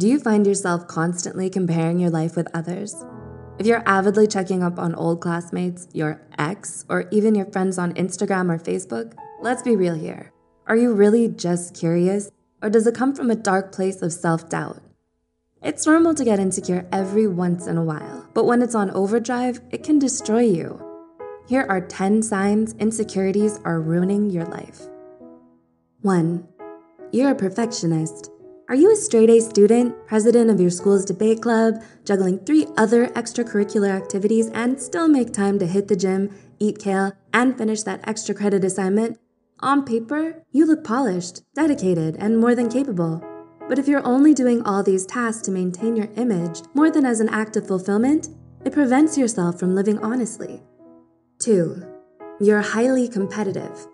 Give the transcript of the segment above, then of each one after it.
Do you find yourself constantly comparing your life with others? If you're avidly checking up on old classmates, your ex, or even your friends on Instagram or Facebook, let's be real here. Are you really just curious, or does it come from a dark place of self doubt? It's normal to get insecure every once in a while, but when it's on overdrive, it can destroy you. Here are 10 signs insecurities are ruining your life. 1. You're a perfectionist. Are you a straight A student, president of your school's debate club, juggling three other extracurricular activities, and still make time to hit the gym, eat kale, and finish that extra credit assignment? On paper, you look polished, dedicated, and more than capable. But if you're only doing all these tasks to maintain your image more than as an act of fulfillment, it prevents yourself from living honestly. 2. You're highly competitive.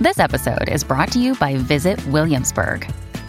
This episode is brought to you by Visit Williamsburg.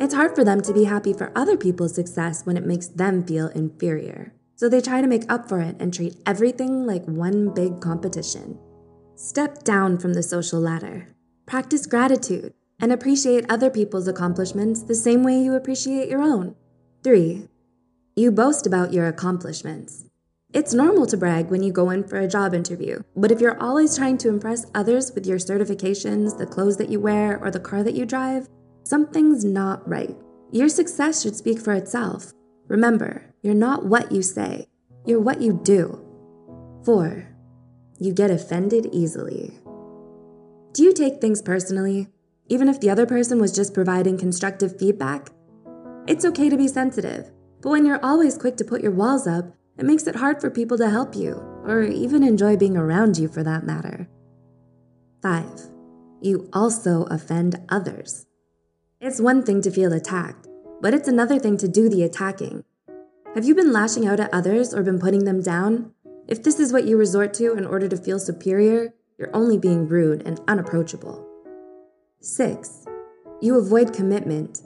It's hard for them to be happy for other people's success when it makes them feel inferior. So they try to make up for it and treat everything like one big competition. Step down from the social ladder. Practice gratitude and appreciate other people's accomplishments the same way you appreciate your own. 3. You boast about your accomplishments. It's normal to brag when you go in for a job interview, but if you're always trying to impress others with your certifications, the clothes that you wear, or the car that you drive, Something's not right. Your success should speak for itself. Remember, you're not what you say, you're what you do. 4. You get offended easily. Do you take things personally, even if the other person was just providing constructive feedback? It's okay to be sensitive, but when you're always quick to put your walls up, it makes it hard for people to help you, or even enjoy being around you for that matter. 5. You also offend others. It's one thing to feel attacked, but it's another thing to do the attacking. Have you been lashing out at others or been putting them down? If this is what you resort to in order to feel superior, you're only being rude and unapproachable. 6. You avoid commitment.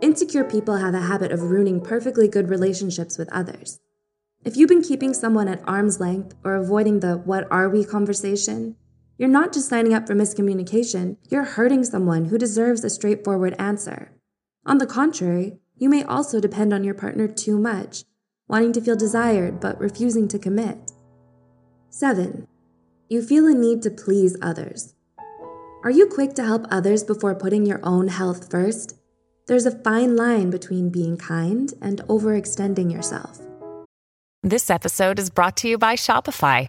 Insecure people have a habit of ruining perfectly good relationships with others. If you've been keeping someone at arm's length or avoiding the what are we conversation, you're not just signing up for miscommunication, you're hurting someone who deserves a straightforward answer. On the contrary, you may also depend on your partner too much, wanting to feel desired but refusing to commit. 7. You feel a need to please others. Are you quick to help others before putting your own health first? There's a fine line between being kind and overextending yourself. This episode is brought to you by Shopify.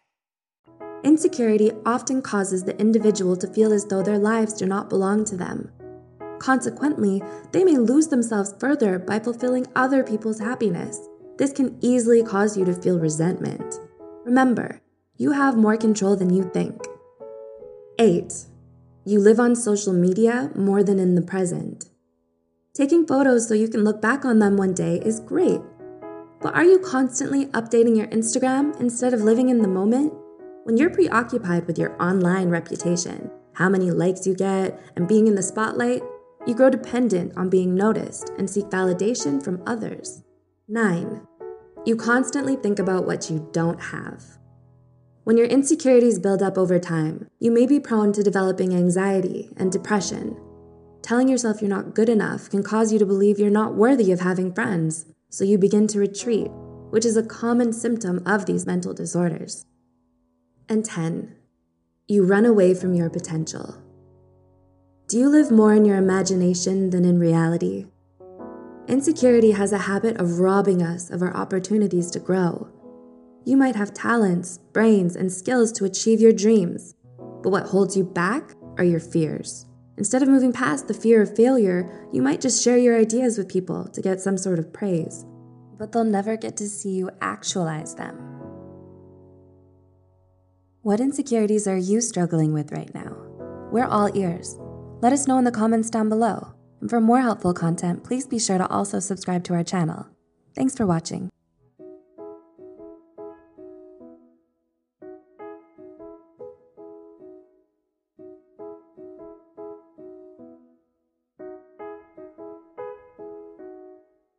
Insecurity often causes the individual to feel as though their lives do not belong to them. Consequently, they may lose themselves further by fulfilling other people's happiness. This can easily cause you to feel resentment. Remember, you have more control than you think. 8. You live on social media more than in the present. Taking photos so you can look back on them one day is great. But are you constantly updating your Instagram instead of living in the moment? When you're preoccupied with your online reputation, how many likes you get, and being in the spotlight, you grow dependent on being noticed and seek validation from others. 9. You constantly think about what you don't have. When your insecurities build up over time, you may be prone to developing anxiety and depression. Telling yourself you're not good enough can cause you to believe you're not worthy of having friends, so you begin to retreat, which is a common symptom of these mental disorders. And 10. You run away from your potential. Do you live more in your imagination than in reality? Insecurity has a habit of robbing us of our opportunities to grow. You might have talents, brains, and skills to achieve your dreams. But what holds you back are your fears. Instead of moving past the fear of failure, you might just share your ideas with people to get some sort of praise. But they'll never get to see you actualize them. What insecurities are you struggling with right now? We're all ears. Let us know in the comments down below. And for more helpful content, please be sure to also subscribe to our channel. Thanks for watching.